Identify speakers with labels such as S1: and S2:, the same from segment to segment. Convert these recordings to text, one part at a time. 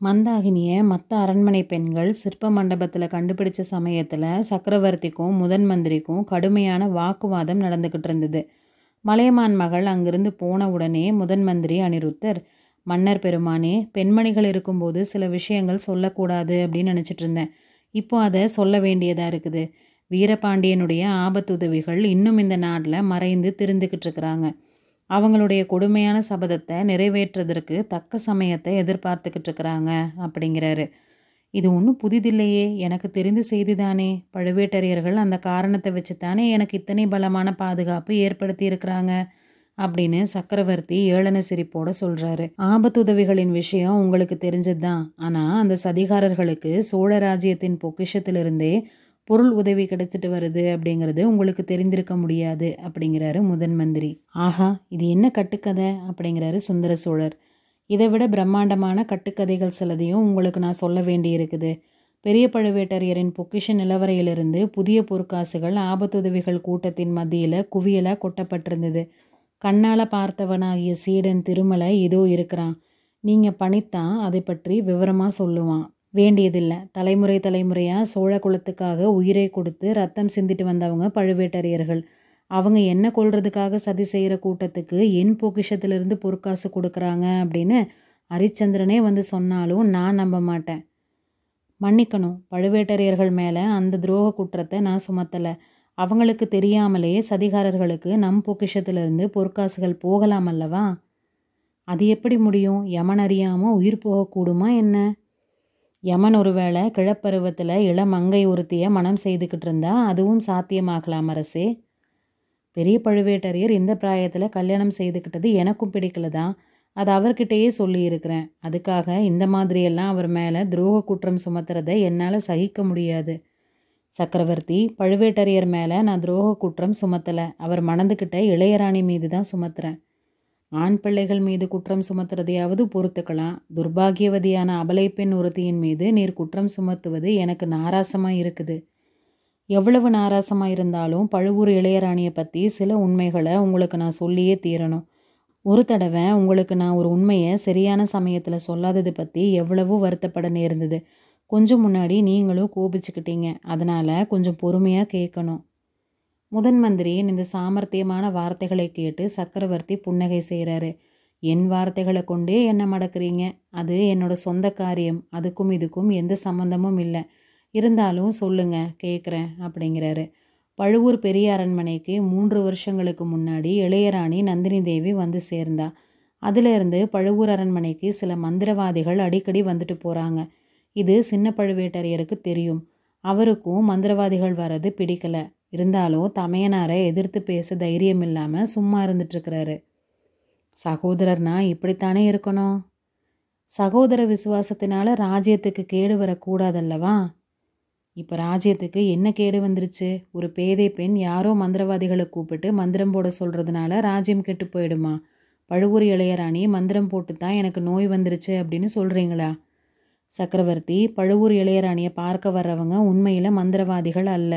S1: மந்தாகினியை மற்ற அரண்மனை பெண்கள் சிற்ப மண்டபத்தில் கண்டுபிடிச்ச சமயத்தில் சக்கரவர்த்திக்கும் முதன் மந்திரிக்கும் கடுமையான வாக்குவாதம் நடந்துக்கிட்டு இருந்தது. மலையமான் மகள் அங்கிருந்து போன உடனே முதன் மந்திரி அனிருத்தர் மன்னர் பெருமானே பெண்மணிகள் இருக்கும்போது சில விஷயங்கள் சொல்லக்கூடாது அப்படின்னு நினச்சிட்டு இருந்தேன். இப்போ அதை சொல்ல வேண்டியதாக இருக்குது. வீரபாண்டியனுடைய ஆபத்துதவிகள் இன்னும் இந்த நாட்டில் மறைந்து திருந்துக்கிட்டு இருக்கிறாங்க. அவங்களுடைய கொடுமையான சபதத்தை நிறைவேற்றுறதற்கு தக்க சமயத்தை எதிர்பார்த்துக்கிட்டு இருக்கிறாங்க அப்படிங்கிறாரு. இது ஒன்றும் புதிதில்லையே. எனக்கு தெரிந்த செய்தி தானே பழுவேட்டரையர்கள் அந்த காரணத்தை வச்சு தானே எனக்கு இத்தனை பலமான பாதுகாப்பு ஏற்படுத்தி இருக்கிறாங்க அப்படின்னு சக்கரவர்த்தி ஏளன சிரிப்போட சொல்கிறாரு ஆபத்துதவிகளின் விஷயம் உங்களுக்கு தெரிஞ்சது தான் ஆனால் அந்த சதிகாரர்களுக்கு சோழ ராஜ்யத்தின் பொக்கிஷத்திலிருந்தே பொருள் உதவி கிடைச்சிட்டு வருது அப்படிங்கிறது உங்களுக்கு தெரிந்திருக்க முடியாது அப்படிங்கிறாரு முதன் மந்திரி. ஆஹா இது என்ன கட்டுக்கதை அப்படிங்கிறாரு சுந்தர சோழர். இதை விட பிரம்மாண்டமான கட்டுக்கதைகள் சிலதையும் உங்களுக்கு நான் சொல்ல வேண்டியிருக்குது. பெரிய பழுவேட்டரையரின் பொக்கிஷ நிலவரையிலிருந்து புதிய பொற்காசுகள் ஆபத்துதவிகள் கூட்டத்தின் மத்தியில் குவியலாக கொட்டப்பட்டிருந்தது. கண்ணால் பார்த்தவனாகிய சீடன் திருமலை இதோ இருக்கிறான். நீங்கள் பணித்தான் அதை பற்றி விவரமாக சொல்லுவான். வேண்டியதில்லை. தலைமுறை தலைமுறையாக சோழ குலத்துக்காக உயிரை கொடுத்து ரத்தம் சிந்திட்டு வந்தவங்க பழுவேட்டரையர்கள். அவங்க என்ன கொள்றதுக்காக சதி செய்கிற கூட்டத்துக்கு என் பொக்கிஷத்திலிருந்து பொற்காசு கொடுக்குறாங்க அப்படின்னு ஹரிச்சந்திரனே வந்து சொன்னாலும் நான் நம்ப மாட்டேன். மன்னிக்கணும் பழுவேட்டரையர்கள் மேலே அந்த துரோக குற்றத்தை நான் சுமத்தலை. அவங்களுக்கு தெரியாமலே சதிகாரர்களுக்கு நம் பொக்கிஷத்திலிருந்து பொற்காசுகள் போகலாம் அல்லவா? அது எப்படி முடியும்? யமன் அறியாமல் உயிர் போகக்கூடுமா என்ன? யமன் ஒருவேளை கிழப்பருவத்தில் இளமங்கை ஒருத்தியை மனம் செய்துக்கிட்டு இருந்தா அதுவும் சாத்தியமாகலாம் அரசே. பெரிய பழுவேட்டரையர் இந்த பிராயத்தில் கல்யாணம் செய்துக்கிட்டது எனக்கும் பிடிக்கல தான் அது அவர்கிட்டயே சொல்லியிருக்கிறேன். அதுக்காக இந்த மாதிரியெல்லாம் அவர் மேலே துரோக குற்றம் சுமத்துறதை என்னால் சகிக்க முடியாது. சக்கரவர்த்தி பழுவேட்டரையர் மேலே நான் துரோக குற்றம் சுமத்தலை. அவர் மணந்துக்கிட்ட இளையராணி மீது தான் சுமத்துறேன். ஆண் பிள்ளைகள் மீது குற்றம் சுமத்துறதையாவது பொறுத்துக்கலாம். துர்பாகியவதியான அபலை பெண் ஒருத்தியின் மீது நீர் குற்றம் சுமத்துவது எனக்கு நாராசமாக இருக்குது. எவ்வளவு நாராசமாக இருந்தாலும் பழுவூர் இளையராணியை பற்றி சில உண்மைகளை உங்களுக்கு நான் சொல்லியே தீரணும். ஒரு தடவை உங்களுக்கு நான் ஒரு உண்மையை சரியான சமயத்தில் சொல்லாதது பற்றி எவ்வளவோ வருத்தப்பட நேர்ந்தது. கொஞ்சம் முன்னாடி நீங்களும் கோபிச்சுக்கிட்டீங்க. அதனால் கொஞ்சம் பொறுமையாக கேட்கணும் முதன் மந்திரியின் இந்த சாமர்த்தியமான வார்த்தைகளை கேட்டு சக்கரவர்த்தி புன்னகை செய்கிறாரு. என் வார்த்தைகளை கொண்டே என்ன மடக்குறீங்க. அது என்னோட சொந்த காரியம். அதுக்கும் இதுக்கும் எந்த சம்மந்தமும் இல்லை. இருந்தாலும் சொல்லுங்க கேட்குறேன் அப்படிங்கிறாரு. பழுவூர் பெரிய அரண்மனைக்கு மூன்று வருஷங்களுக்கு முன்னாடி இளையராணி நந்தினி தேவி வந்து சேர்ந்தா. அதிலிருந்து பழுவூர் அரண்மனைக்கு சில மந்திரவாதிகள் அடிக்கடி வந்துட்டு போகிறாங்க இது சின்ன பழுவேட்டரையருக்கு தெரியும். அவருக்கும் மந்திரவாதிகள் வர்றது பிடிக்கல. இருந்தாலும் தமையனாரை எதிர்த்து பேச தைரியம் இல்லாமல் சும்மா இருந்துட்டுருக்கிறாரு. சகோதரர்னா இப்படித்தானே இருக்கணும்? சகோதர விசுவாசத்தினால ராஜ்யத்துக்கு கேடு வரக்கூடாதல்லவா? இப்போ ராஜ்யத்துக்கு என்ன கேடு வந்துருச்சு? ஒரு பேதை பெண் யாரோ மந்திரவாதிகளை கூப்பிட்டு மந்திரம் போட சொல்கிறதுனால ராஜ்யம் கெட்டு போயிடுமா? பழுவூர் இளையராணி மந்திரம் போட்டு தான் எனக்கு நோய் வந்துருச்சு அப்படின்னு சொல்கிறீங்களா சக்கரவர்த்தி பழுவூர் இளையராணியை பார்க்க வர்றவங்க உண்மையில் மந்திரவாதிகள் அல்ல.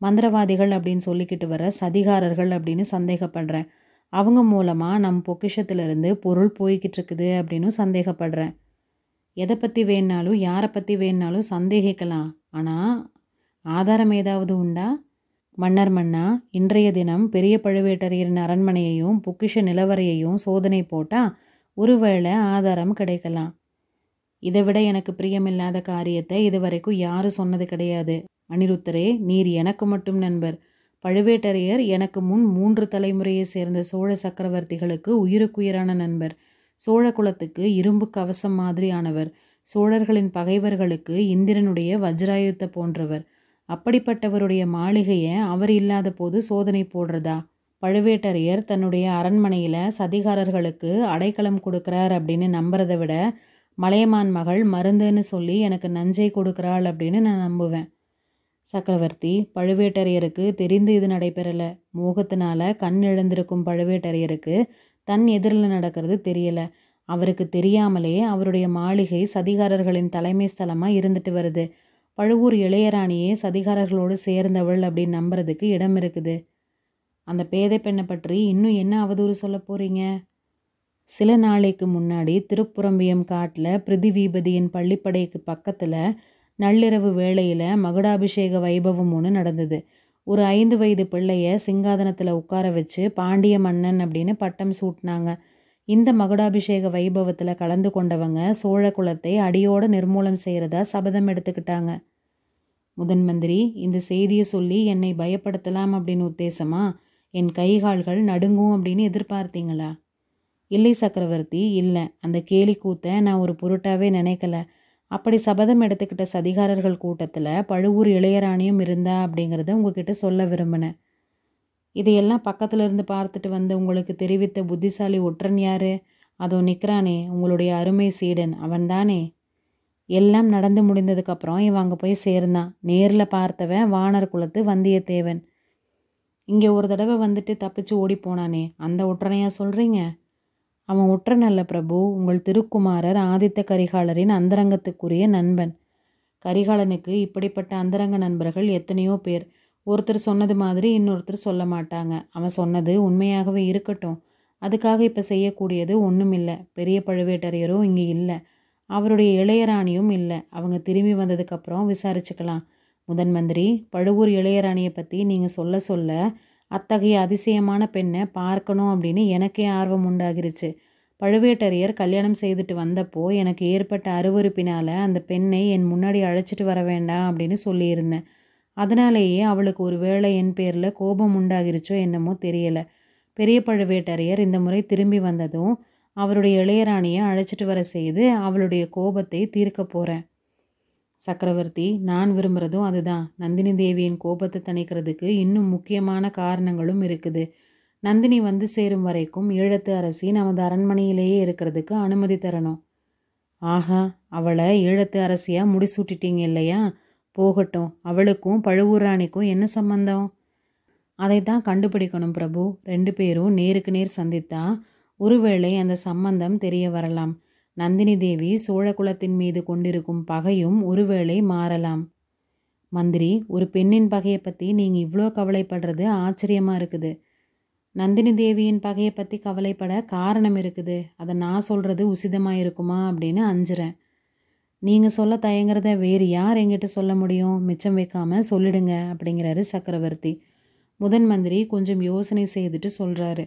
S1: மந்திரவாதிகள் அப்படின்னு சொல்லிக்கிட்டு வர சதிகாரர்கள் அப்படின்னு சந்தேகப்படுறேன். அவங்க மூலமாக நம் பொக்கிஷத்திலிருந்து பொருள் போய்கிட்டு இருக்குது அப்படின்னு சந்தேகப்படுறேன். எதை பற்றி வேணாலும் யாரை பற்றி வேணாலும் சந்தேகிக்கலாம். ஆனால் ஆதாரம் ஏதாவது உண்டா? மன்னர் மன்னா இன்றைய தினம் பெரிய பழுவேட்டரையரின் அரண்மனையையும் பொக்கிஷ நிலவரையையும் சோதனை போட்டால் ஒருவேளை ஆதாரம் கிடைக்கலாம். இதை விட எனக்கு பிரியமில்லாத காரியத்தை இதுவரைக்கும் யாரும் சொன்னது கிடையாது. அனிருத்தரே நீர் எனக்கு மட்டும் நண்பர். பழுவேட்டரையர் எனக்கு முன் மூன்று தலைமுறையை சேர்ந்த சோழ சக்கரவர்த்திகளுக்கு உயிருக்குயிரான நண்பர். சோழ குலத்துக்கு இரும்பு கவசம் மாதிரியானவர். சோழர்களின் பகைவர்களுக்கு இந்திரனுடைய வஜ்ராயுத்த போன்றவர். அப்படிப்பட்டவருடைய மாளிகையை அவர் இல்லாத போது சோதனை போடுறதா? பழுவேட்டரையர் தன்னுடைய அரண்மனையில் சதிகாரர்களுக்கு அடைக்கலம் கொடுக்குறார் அப்படின்னு நம்புறதை விட மலையமான் மகள் மருந்துன்னு சொல்லி எனக்கு நஞ்சை கொடுக்குறாள் அப்படின்னு நான் நம்புவேன். சக்கரவர்த்தி பழுவேட்டரையருக்கு தெரிந்து இது நடைபெறலை. மோகத்தினால கண் இழந்திருக்கும் பழுவேட்டரையருக்கு தன் எதிரில் நடக்கிறது தெரியலை. அவருக்கு தெரியாமலே அவருடைய மாளிகை சதிகாரர்களின் தலைமை ஸ்தலமாக இருந்துட்டு வருது. பழுவூர் இளையராணியே சதிகாரர்களோடு சேர்ந்தவள் அப்படின்னு நம்புறதுக்கு இடம் இருக்குது. அந்த பேதை பெண்ணை பற்றி இன்னும் என்ன அவதூறு சொல்ல போகிறீங்க சில நாளைக்கு முன்னாடி திருப்புறம்பியம் காட்டில் பிருதிவீபதியின் பள்ளிப்படைக்கு பக்கத்தில் நள்ளிரவு வேளையில் மகுடாபிஷேக வைபவம் ஒன்று நடந்தது. ஒரு ஐந்து வயது பிள்ளைய சிங்காதனத்தில் உட்கார வச்சு பாண்டிய மன்னன் அப்படின்னு பட்டம் சூட்டினாங்க. இந்த மகுடாபிஷேக வைபவத்தில் கலந்து கொண்டவங்க சோழ குலத்தை அடியோடு நிர்மூலம் செய்கிறதா சபதம் எடுத்துக்கிட்டாங்க. முதன் மந்திரி இந்த செய்தியை சொல்லி என்னை பயப்படுத்தலாம் அப்படின்னு உத்தேசமா என் கைகால்கள் நடுங்கும் அப்படின்னு எதிர்பார்த்தீங்களா? இல்லை சக்கரவர்த்தி இல்லை அந்த கேலி கூத்தை நான் ஒரு பொருட்டாவே நினைக்கல. அப்படி சபதம் எடுத்துக்கிட்ட சதிகாரர்கள் கூட்டத்தில் பழுவூர் இளையராணியும் இருந்தா அப்படிங்கிறத உங்ககிட்ட சொல்ல விரும்பினேன். இதையெல்லாம் பக்கத்தில் இருந்து பார்த்துட்டு வந்து உங்களுக்கு தெரிவித்த புத்திசாலி ஒற்றன் யாரு? அதோ நிற்கிறானே உங்களுடைய அருமை சீடன் அவன்தானே எல்லாம் நடந்து முடிந்ததுக்கப்புறம் இவன் அங்கே போய் சேர்ந்தான். நேரில் பார்த்தவன் வானர் குலத்து வந்தியத்தேவன். இங்கே ஒரு தடவை வந்துட்டு தப்பிச்சு ஓடி போனானே அந்த ஒற்றனையா சொல்கிறீங்க அவன் ஒற்ற நல்ல பிரபு உங்கள் திருக்குமாரர் ஆதித்த கரிகாலரின் அந்தரங்கத்துக்குரிய நண்பன். கரிகாலனுக்கு இப்படிப்பட்ட அந்தரங்க நண்பர்கள் எத்தனையோ பேர். ஒருத்தர் சொன்னது மாதிரி இன்னொருத்தர் சொல்ல மாட்டாங்க. அவன் சொன்னது உண்மையாகவே இருக்கட்டும். அதுக்காக இப்போ செய்யக்கூடியது ஒன்றும் இல்லை. பெரிய பழுவேட்டரையரும் இங்கே இல்லை. அவருடைய இளையராணியும் இல்லை. அவங்க திரும்பி வந்ததுக்கப்புறம் விசாரிச்சுக்கலாம். முதன் மந்திரி பழுவூர் இளையராணியை பற்றி நீங்கள் சொல்ல சொல்ல அத்தகைய அதிசயமான பெண்ணை பார்க்கணும் அப்படின்னு எனக்கே ஆர்வம் உண்டாகிருச்சு. பழுவேட்டரையர் கல்யாணம் செய்துட்டு வந்தப்போ எனக்கு ஏற்பட்ட அருவறுப்பினால் அந்த பெண்ணை என் முன்னாடி அழைச்சிட்டு வர வேண்டாம் அப்படின்னு சொல்லியிருந்தேன். அதனாலேயே அவளுக்கு ஒரு வேளை என் பேரில் கோபம் உண்டாகிருச்சோ என்னமோ தெரியலை. பெரிய பழுவேட்டரையர் இந்த முறை திரும்பி வந்ததும் அவருடைய இளையராணியை அழைச்சிட்டு வர செய்து அவளுடைய கோபத்தை தீர்க்க போகிறேன் சக்கரவர்த்தி நான் விரும்புகிறதும் அதுதான். நந்தினி தேவியின் கோபத்தை தணிக்கிறதுக்கு இன்னும் முக்கியமான காரணங்களும் இருக்குது. நந்தினி வந்து சேரும் வரைக்கும் ஈழத்து அரசி நமது அரண்மனையிலேயே இருக்கிறதுக்கு அனுமதி தரணும். ஆஹா அவளை ஈழத்து அரசியாக முடிசூட்டிட்டீங்க இல்லையா? போகட்டும் அவளுக்கும் பழுவூராணிக்கும் என்ன சம்பந்தம்? அதை தான் கண்டுபிடிக்கணும் பிரபு. ரெண்டு பேரும் நேருக்கு நேர் சந்தித்தா ஒருவேளை அந்த சம்பந்தம் தெரிய வரலாம். நந்தினி தேவி சோழ குலத்தின் மீது கொண்டிருக்கும் பகையும் ஒருவேளை மாறலாம். மந்திரி ஒரு பெண்ணின் பகையை பற்றி நீங்கள் இவ்வளோ கவலைப்படுறது ஆச்சரியமாக இருக்குது. நந்தினி தேவியின் பகையை பற்றி கவலைப்பட காரணம் இருக்குது. அதை நான் சொல்கிறது உசிதமாக இருக்குமா அப்படின்னு அஞ்சுறேன். நீங்கள் சொல்ல தயங்குறத வேறு யார் எங்கிட்ட சொல்ல முடியும்? மிச்சம் வைக்காமல் சொல்லிடுங்க அப்படிங்கிறாரு சக்கரவர்த்தி. முதன் மந்திரி கொஞ்சம் யோசனை செய்துட்டு சொல்கிறாரு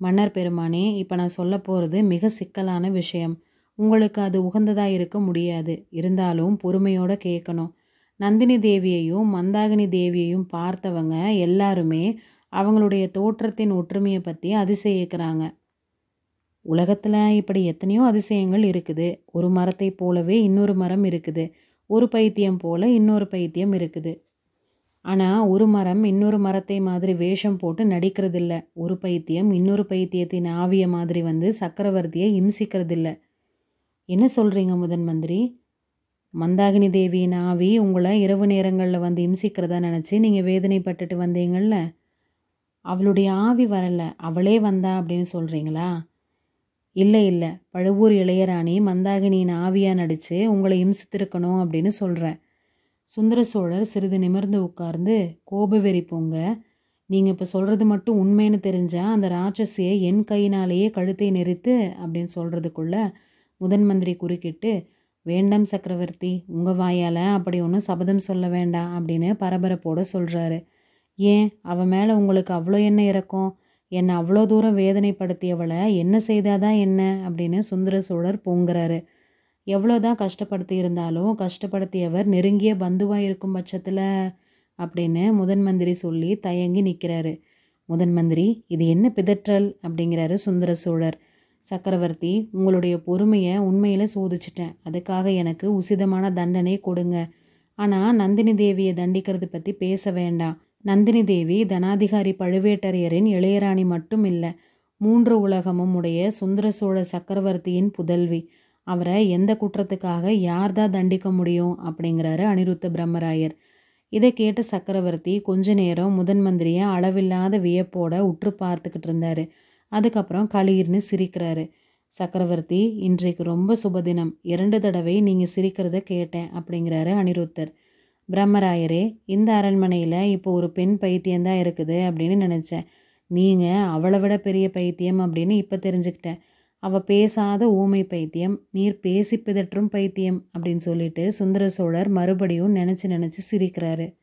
S1: மன்னர் பெருமானே இப்போ நான் சொல்ல போகிறது மிக சிக்கலான விஷயம். உங்களுக்கு அது உகந்ததாக இருக்க முடியாது. இருந்தாலும் பொறுமையோடு கேட்கணும் நந்தினி தேவியையும் மந்தாகினி தேவியையும் பார்த்தவங்க எல்லாருமே அவங்களுடைய தோற்றத்தின் ஒற்றுமையை பற்றி அதிசயிக்கிறாங்க. உலகத்தில் இப்படி எத்தனையோ அதிசயங்கள் இருக்குது. ஒரு மரத்தை போலவே இன்னொரு மரம் இருக்குது. ஒரு பைத்தியம் போல இன்னொரு பைத்தியம் இருக்குது. ஆனால் ஒரு மரம் இன்னொரு மரத்தை மாதிரி வேஷம் போட்டு நடிக்கிறதில்ல. ஒரு பைத்தியம் இன்னொரு பைத்தியத்தின் ஆவிய மாதிரி வந்து சக்கரவர்த்தியை இம்சிக்கிறதில்ல. என்ன சொல்கிறீங்க முதன் மந்திரி? மந்தாகினி தேவியின் ஆவி உங்களை இரவு நேரங்களில் வந்து இம்சிக்கிறதா நினச்சி நீங்கள் வேதனைப்பட்டுட்டு வந்தீங்கள்ல அவளுடைய ஆவி வரலை அவளே வந்தா அப்படின்னு சொல்கிறீங்களா இல்லை இல்லை. பழுவூர் இளையராணி மந்தாகினியின் ஆவியாக நடித்து உங்களை இம்சித்திருக்கணும் அப்படின்னு சொல்கிறேன் சுந்தர சோழர் சிறிது நிமிர்ந்து உட்கார்ந்து கோபவெறி போங்க நீங்கள் இப்போ சொல்கிறது மட்டும் உண்மைன்னு தெரிஞ்சால் அந்த ராட்சசியை என் கையினாலேயே கழுத்தை நெறித்து அப்படின்னு சொல்கிறதுக்குள்ள முதன் மந்திரி குறுக்கிட்டு வேண்டாம் சக்கரவர்த்தி உங்கள் வாயால் அப்படி ஒன்றும் சபதம் சொல்ல வேண்டாம் அப்படின்னு பரபரப்போடு சொல்கிறாரு ஏன்? அவன் மேலே உங்களுக்கு அவ்வளோ என்ன இறக்கும் என்னை அவ்வளோ தூரம் வேதனைப்படுத்தியவளை என்ன செய்தாதான் என்ன? அப்படின்னு சுந்தர சோழர் பொங்குறாரு. எவ்வளோதான் கஷ்டப்படுத்தி இருந்தாலும் கஷ்டப்படுத்தியவர் நெருங்கிய பந்துவாக இருக்கும் பட்சத்தில் அப்படின்னு முதன் மந்திரி சொல்லி தயங்கி நிற்கிறாரு முதன் மந்திரி இது என்ன பிதற்றல்? அப்படிங்கிறாரு சுந்தர சோழர். சக்கரவர்த்தி உங்களுடைய பொறுமையை உண்மையில் சோதிச்சிட்டேன். அதுக்காக எனக்கு உசிதமான தண்டனை கொடுங்க. ஆனால் நந்தினி தேவியை தண்டிக்கிறது பற்றி பேச வேண்டாம். நந்தினி தேவி தனாதிகாரி பழுவேட்டரையரின் இளையராணி மட்டும் இல்லை மூன்று உலகமும் உடைய சுந்தர சோழ சக்கரவர்த்தியின் புதல்வி. அவரை எந்த குற்றத்துக்காக யார் தான் தண்டிக்க முடியும் அப்படிங்கிறாரு அனிருத்த பிரம்மராயர். இதை கேட்ட சக்கரவர்த்தி கொஞ்ச நேரம் முதன் மந்திரியை அளவில்லாத வியப்போட உற்று பார்த்துக்கிட்டு இருந்தாரு. அதுக்கப்புறம் களீர்னு சிரிக்கிறாரு. சக்கரவர்த்தி இன்றைக்கு ரொம்ப சுபதினம் இரண்டு தடவை நீங்கள் சிரிக்கிறத கேட்டேன் அப்படிங்கிறாரு அனிருத்தர். பிரம்மராயரே இந்த அரண்மனையில் இப்போ ஒரு பெண் பைத்தியம்தான் இருக்குது அப்படின்னு நினச்சேன். நீங்கள் அவளை விட பெரிய பைத்தியம் அப்படின்னு இப்போ தெரிஞ்சுக்கிட்டேன். அவள் பேசாத ஊமை பைத்தியம் நீர் பேசி பிதற்றும் பைத்தியம் அப்படின்னு சொல்லிட்டு சுந்தர சோழர் மறுபடியும் நினச்சி நினச்சி சிரிக்கிறாரு.